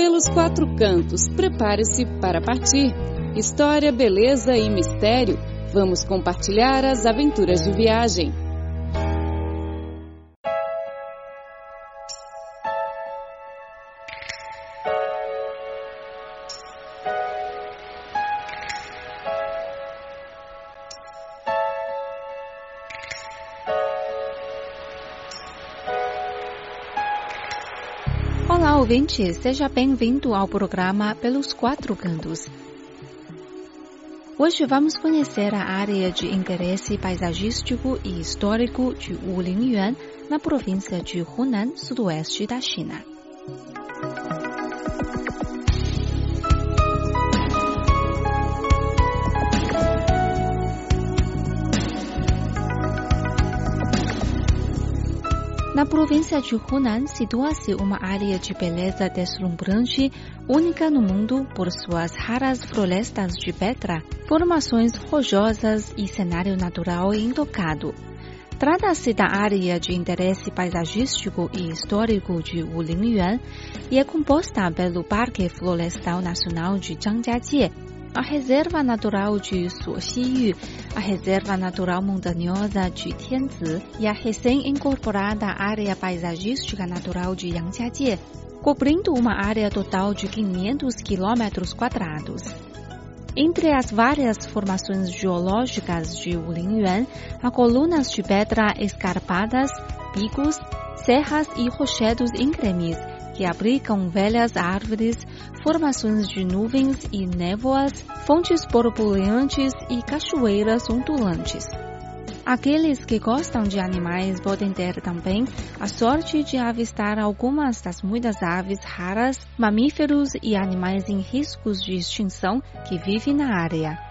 Pelos quatro cantos, prepare-se para partir. História, beleza e mistério. Vamos compartilhar as aventuras de viagem. Olá, ouvinte, seja bem-vindo ao programa Pelos Quatro Cantos. Hoje vamos conhecer a área de interesse paisagístico e histórico de Wulingyuan, na província de Hunan, sudoeste da China. Na província de Hunan situa-se uma área de beleza deslumbrante, única no mundo por suas raras florestas de pedra, formações rojosas e cenário natural intocado. Trata-se da área de interesse paisagístico e histórico de Wulingyuan e é composta pelo Parque Florestal Nacional de Zhangjiajie, a Reserva Natural de Suoxiyu, a Reserva Natural Montanhosa de Tianzi e a recém-incorporada Área Paisagística Natural de Yangjiajie, cobrindo uma área total de 500 quilômetros quadrados. Entre as várias formações geológicas de Wulingyuan, há colunas de pedra escarpadas, picos, serras e rochedos íngremes que abrigam velhas árvores, formações de nuvens e névoas, fontes borbulhantes e cachoeiras ondulantes. Aqueles que gostam de animais podem ter também a sorte de avistar algumas das muitas aves raras, mamíferos e animais em riscos de extinção que vivem na área.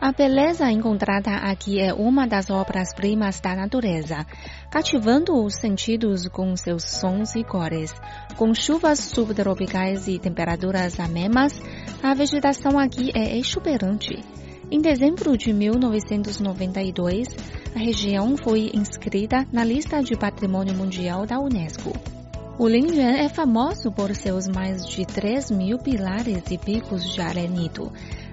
A beleza encontrada aqui é uma das obras-primas da natureza, cativando os sentidos com seus sons e cores. Com chuvas subtropicais e temperaturas amenas, a vegetação aqui é exuberante. Em dezembro de 1992, a região foi inscrita na lista de Patrimônio Mundial da Unesco. O Lingyuan é famoso por seus mais de 3 mil pilares e picos de arenito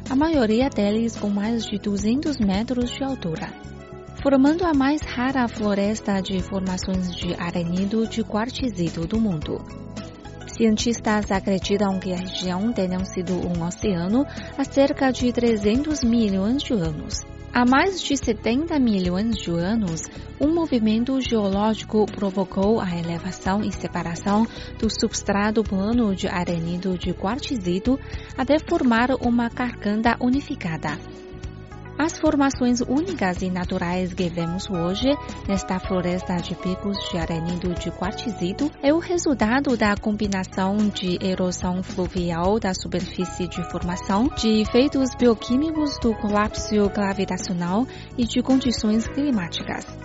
a maioria deles com mais de 200 metros de altura, formando a mais rara floresta de formações de arenito de quartzito do mundo. Cientistas acreditam que a região tenha sido um oceano há cerca de 300 milhões de anos. Há mais de 70 milhões de anos, um movimento geológico provocou a elevação e separação do substrato plano de arenito de quartzito até formar uma carcanda unificada. As formações únicas e naturais que vemos hoje nesta floresta de picos de arenito de quartzito é o resultado da combinação de erosão fluvial da superfície de formação, de efeitos bioquímicos do colapso gravitacional e de condições climáticas.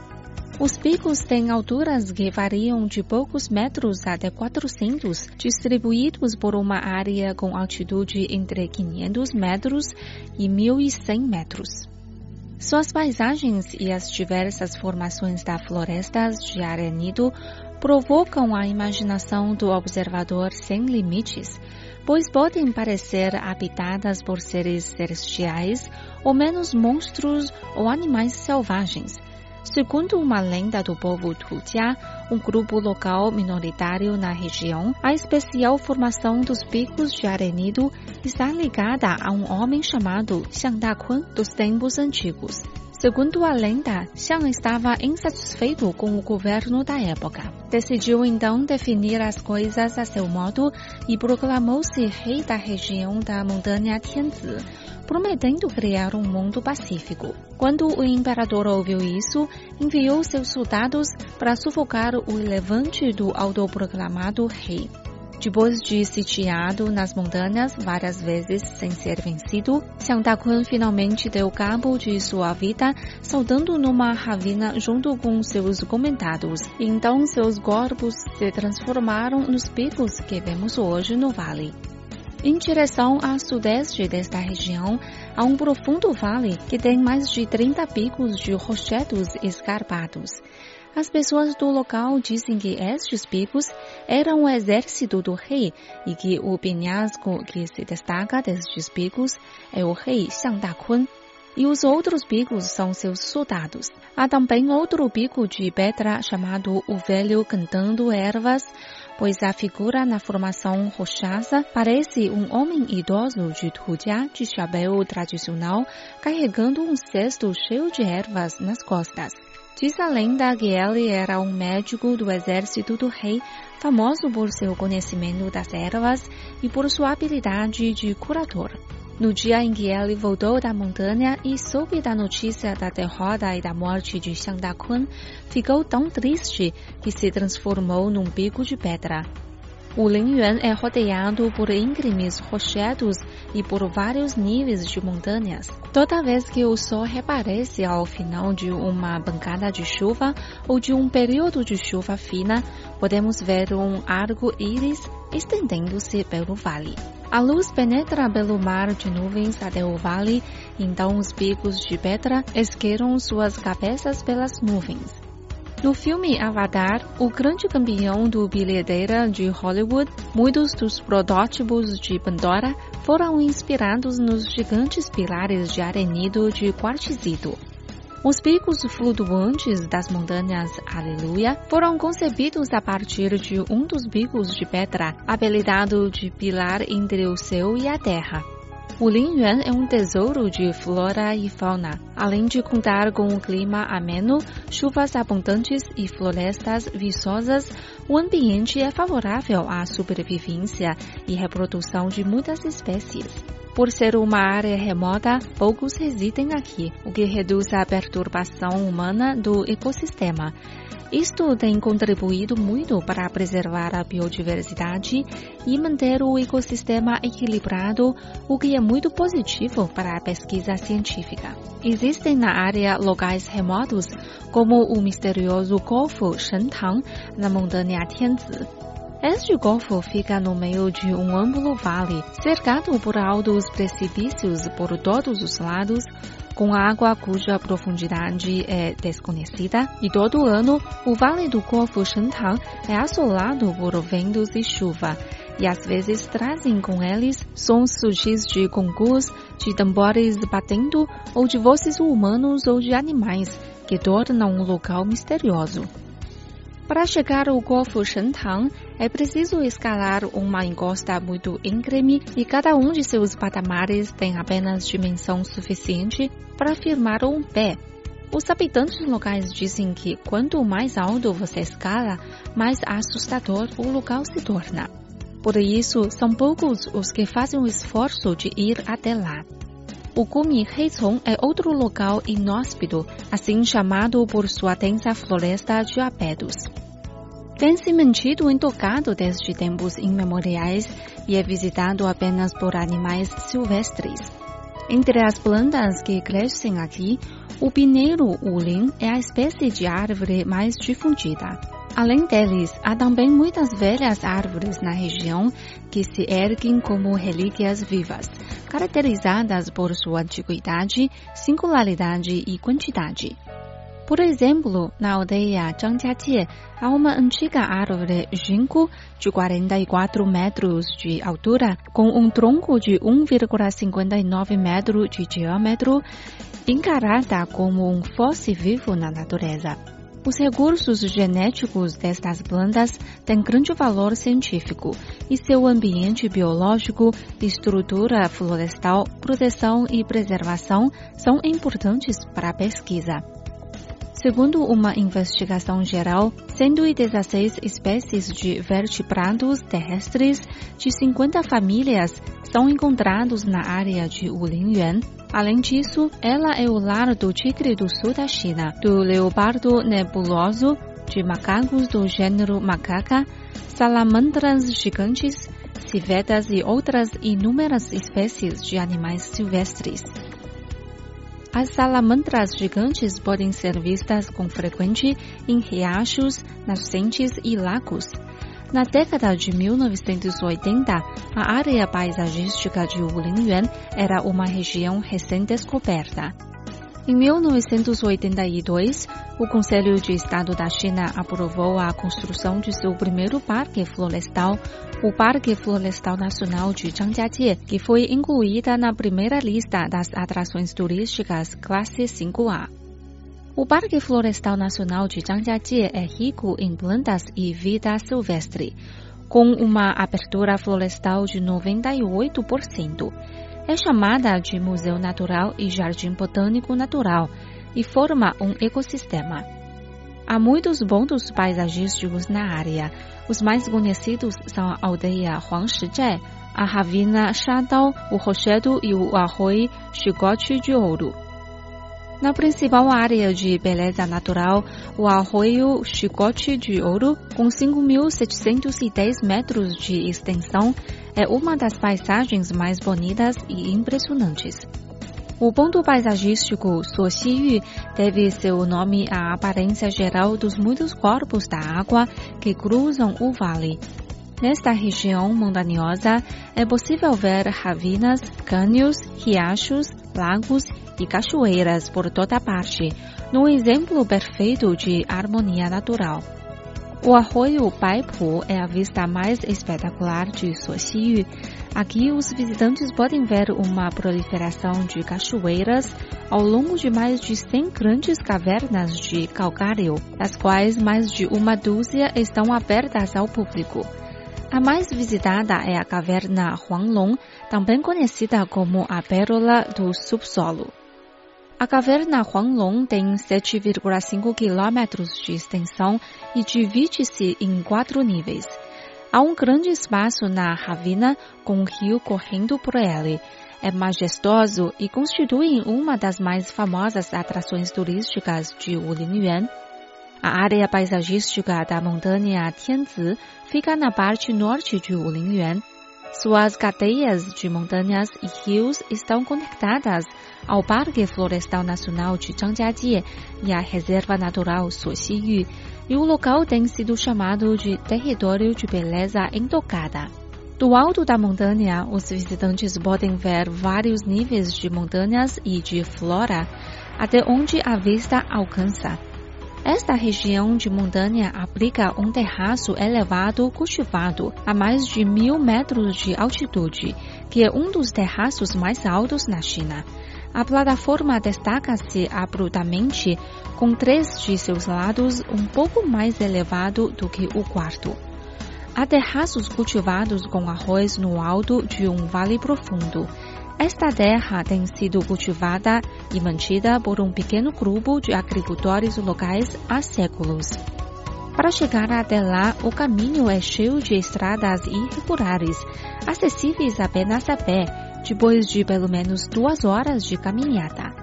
Os picos têm alturas que variam de poucos metros até 400, distribuídos por uma área com altitude entre 500 metros e 1.100 metros. Suas paisagens e as diversas formações da floresta de arenito provocam a imaginação do observador sem limites, pois podem parecer habitadas por seres celestiais ou menos monstros ou animais selvagens Segundo uma lenda do povo Tujia, um grupo local minoritário na região, a especial formação dos picos de arenito está ligada a um homem chamado Xiang Daquan dos tempos antigos. Segundo a lenda, Xiang estava insatisfeito com o governo da época. Decidiu então definir as coisas a seu modo e proclamou-se rei da região da montanha Tianzi, prometendo criar um mundo pacífico. Quando o imperador ouviu isso, enviou seus soldados para sufocar o levante do autoproclamado rei. Depois de sitiado nas montanhas várias vezes sem ser vencido, Xiang Daquan finalmente deu cabo de sua vida, saltando numa ravina junto com seus comendados. Então seus corpos se transformaram nos picos que vemos hoje no vale. Em direção a sudeste desta região, há um profundo vale que tem mais de 30 picos de rochedos escarpados. As pessoas do local dizem que estes bicos eram o exército do rei e que o penhasco que se destaca destes bicos é o rei Xiang Kun. E os outros bicos são seus soldados. Há também outro bico de pedra chamado o Velho Cantando Ervas, pois a figura na formação rochosa parece um homem idoso de tujia de chapéu tradicional carregando um cesto cheio de ervas nas costas. Diz a lenda que ele era um médico do exército do rei, famoso por seu conhecimento das ervas e por sua habilidade de curador. No dia em que ele voltou da montanha e soube da notícia da derrota e da morte de Xiang Kun, ficou tão triste que se transformou num bico de pedra. O Lingyuan é rodeado por íngremes rochedos e por vários níveis de montanhas. Toda vez que o sol reaparece ao final de uma bancada de chuva ou de um período de chuva fina, podemos ver um arco-íris estendendo-se pelo vale. A luz penetra pelo mar de nuvens até o vale, então os bicos de pedra esqueiram suas cabeças pelas nuvens. No filme Avatar, o grande campeão do bilheteira de Hollywood, muitos dos protótipos de Pandora foram inspirados nos gigantes pilares de arenido de quartzito. Os picos flutuantes das montanhas Aleluia foram concebidos a partir de um dos bicos de pedra, apelidado de pilar entre o céu e a terra. O Lingyuan é um tesouro de flora e fauna. Além de contar com um clima ameno, chuvas abundantes e florestas viçosas, o ambiente é favorável à sobrevivência e reprodução de muitas espécies. Por ser uma área remota, poucos residem aqui, o que reduz a perturbação humana do ecossistema. Isto tem contribuído muito para preservar a biodiversidade e manter o ecossistema equilibrado, o que é muito positivo para a pesquisa científica. Existem na área locais remotos, como o misterioso Golfo Shentang, na montanha Tianzi. Este golfo fica no meio de um amplo vale, cercado por altos precipícios por todos os lados, com água cuja profundidade é desconhecida, e todo ano o Vale do Golfo Shentang é assolado por ventos e chuva, e às vezes trazem com eles sons sutis de gongus, de tambores batendo ou de vozes humanos ou de animais, que tornam um local misterioso. Para chegar ao Golfo Shentang, é preciso escalar uma encosta muito íngreme e cada um de seus patamares tem apenas dimensão suficiente para firmar um pé. Os habitantes locais dizem que quanto mais alto você escala, mais assustador o local se torna. Por isso, são poucos os que fazem o esforço de ir até lá. O cume Heizong é outro local inóspito, assim chamado por sua densa floresta de abedos tem se mantido intocado desde tempos imemoriais e é visitado apenas por animais silvestres. Entre as plantas que crescem aqui, o pineiro ulim é a espécie de árvore mais difundida. Além deles, há também muitas velhas árvores na região que se erguem como relíquias vivas, caracterizadas por sua antiguidade, singularidade e quantidade. Por exemplo, na aldeia Zhangjiajie há uma antiga árvore ginkgo de 44 metros de altura, com um tronco de 1,59 metro de diâmetro, encarada como um fóssil vivo na natureza. Os recursos genéticos destas plantas têm grande valor científico e seu ambiente biológico, estrutura florestal, proteção e preservação são importantes para a pesquisa. Segundo uma investigação geral, 116 espécies de vertebrados terrestres de 50 famílias são encontrados na área de Wulingyuan. Além disso, ela é o lar do tigre do sul da China, do leopardo nebuloso, de macacos do gênero macaca, salamandras gigantes, civetas e outras inúmeras espécies de animais silvestres. As salamandras gigantes podem ser vistas com frequência em riachos, nascentes e lagos. Na década de 1980, a área paisagística de Wulingyuan era uma região recém-descoberta. Em 1982, o Conselho de Estado da China aprovou a construção de seu primeiro parque florestal, o Parque Florestal Nacional de Zhangjiajie, que foi incluída na primeira lista das atrações turísticas classe 5A. O Parque Florestal Nacional de Zhangjiajie é rico em plantas e vida silvestre, com uma abertura florestal de 98% é chamada de Museu Natural e Jardim Botânico Natural e forma um ecossistema. Há muitos pontos paisagísticos na área. Os mais conhecidos são a aldeia Huangshizhai, a ravina Shadao, o rochedo e o arroio Chicote de Ouro. Na principal área de beleza natural, o arroio Chicote de Ouro, com 5.710 metros de extensão, é uma das paisagens mais bonitas e impressionantes. O ponto paisagístico Suoxiyu deve seu nome à aparência geral dos muitos corpos da água que cruzam o vale. Nesta região montanhosa, é possível ver ravinas, cânions, riachos, lagos e cachoeiras por toda parte, num exemplo perfeito de harmonia natural. O arroio Baipu é a vista mais espetacular de Suoxiyu. Aqui, os visitantes podem ver uma proliferação de cachoeiras ao longo de mais de 100 grandes cavernas de calcário, das quais mais de uma dúzia estão abertas ao público. A mais visitada é a caverna Huanglong, também conhecida como a Pérola do Subsolo. A caverna Huanglong tem 7,5 quilômetros de extensão e divide-se em quatro níveis. Há um grande espaço na ravina com um rio correndo por ele. É majestoso e constitui uma das mais famosas atrações turísticas de Wulingyuan. A área paisagística da montanha Tianzi fica na parte norte de Wulingyuan suas cadeias de montanhas e rios estão conectadas ao Parque Florestal Nacional de Zhangjiajie e à Reserva Natural Suoxiyu, e o local tem sido chamado de Território de Beleza Intocada. Do alto da montanha, os visitantes podem ver vários níveis de montanhas e de flora, até onde a vista alcança. Esta região de montanha abriga um terraço elevado cultivado a mais de mil metros de altitude, que é um dos terraços mais altos na China. A plataforma destaca-se abruptamente, com três de seus lados um pouco mais elevado do que o quarto. Há terraços cultivados com arroz no alto de um vale profundo esta terra tem sido cultivada e mantida por um pequeno grupo de agricultores locais há séculos. Para chegar até lá, o caminho é cheio de estradas irregulares, acessíveis apenas a pé, depois de pelo menos duas horas de caminhada.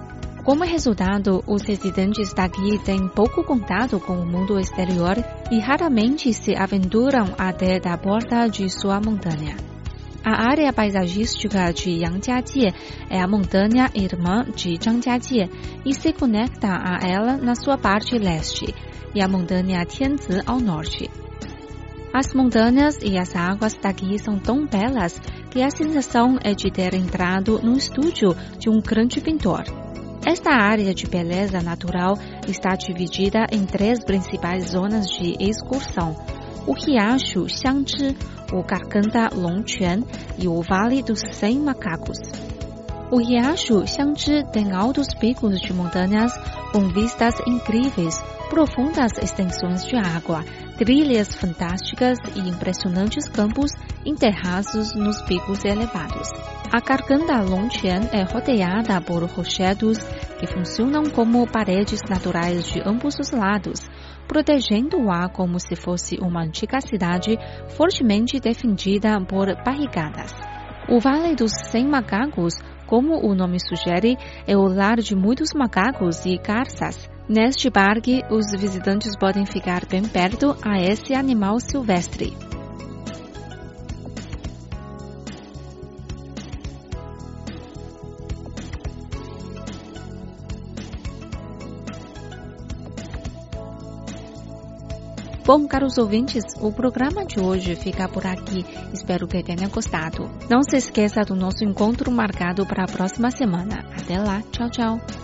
Como resultado, os residentes daqui têm pouco contato com o mundo exterior e raramente se aventuram até da porta de sua montanha. A área paisagística de Yangjiajie é a montanha irmã de Zhangjiajie e se conecta a ela na sua parte leste, e a montanha Tianzi ao norte. As montanhas e as águas daqui são tão belas que a sensação é de ter entrado no estúdio de um grande pintor. Esta área de beleza natural está dividida em três principais zonas de excursão: o riacho Xiangzhi, o Garganta Longquan e o Vale dos Cem Macacos. O riacho Xiangzhi tem altos picos de montanhas com vistas incríveis, profundas extensões de água, trilhas fantásticas e impressionantes campos em terraços nos picos elevados. A garganta Longquan é rodeada por rochedos que funcionam como paredes naturais de ambos os lados, protegendo-a como se fosse uma antiga cidade fortemente defendida por barricadas. O Vale dos Cem Macacos, como o nome sugere, é o lar de muitos macacos e garças. Neste parque, os visitantes podem ficar bem perto a esse animal silvestre. Bom, caros ouvintes, o programa de hoje fica por aqui. Espero que tenha gostado. Não se esqueça do nosso encontro marcado para a próxima semana. Até lá, tchau, tchau.